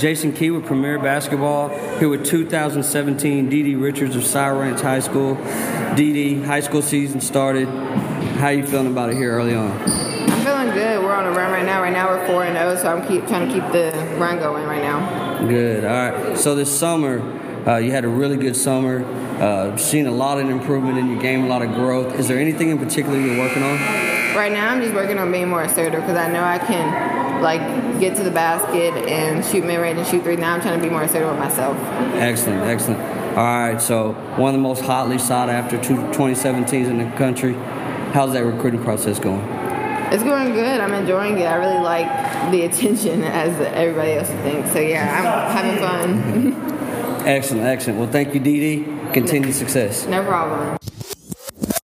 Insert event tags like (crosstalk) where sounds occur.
Jason Key with Premier Basketball, here with 2017 Dee Richards of Cy Ranch High School. Dee high school season started. How are you feeling about it here early on? I'm feeling good. We're on a run right now. Right now we're 4 and 0, so I'm keep, trying to keep the run going right now. Good. All right. So this summer, uh, you had a really good summer. Uh, seen a lot of improvement in your game, a lot of growth. Is there anything in particular you're working on? Right now, I'm just working on being more assertive because I know I can like get to the basket and shoot mid range and shoot three. Now I'm trying to be more assertive with myself. Excellent, excellent. All right, so one of the most hotly sought after 2017s in the country. How's that recruiting process going? It's going good. I'm enjoying it. I really like the attention (laughs) as everybody else thinks. So yeah, I'm having fun. (laughs) excellent, excellent. Well, thank you, DiDi. Continued success. No problem.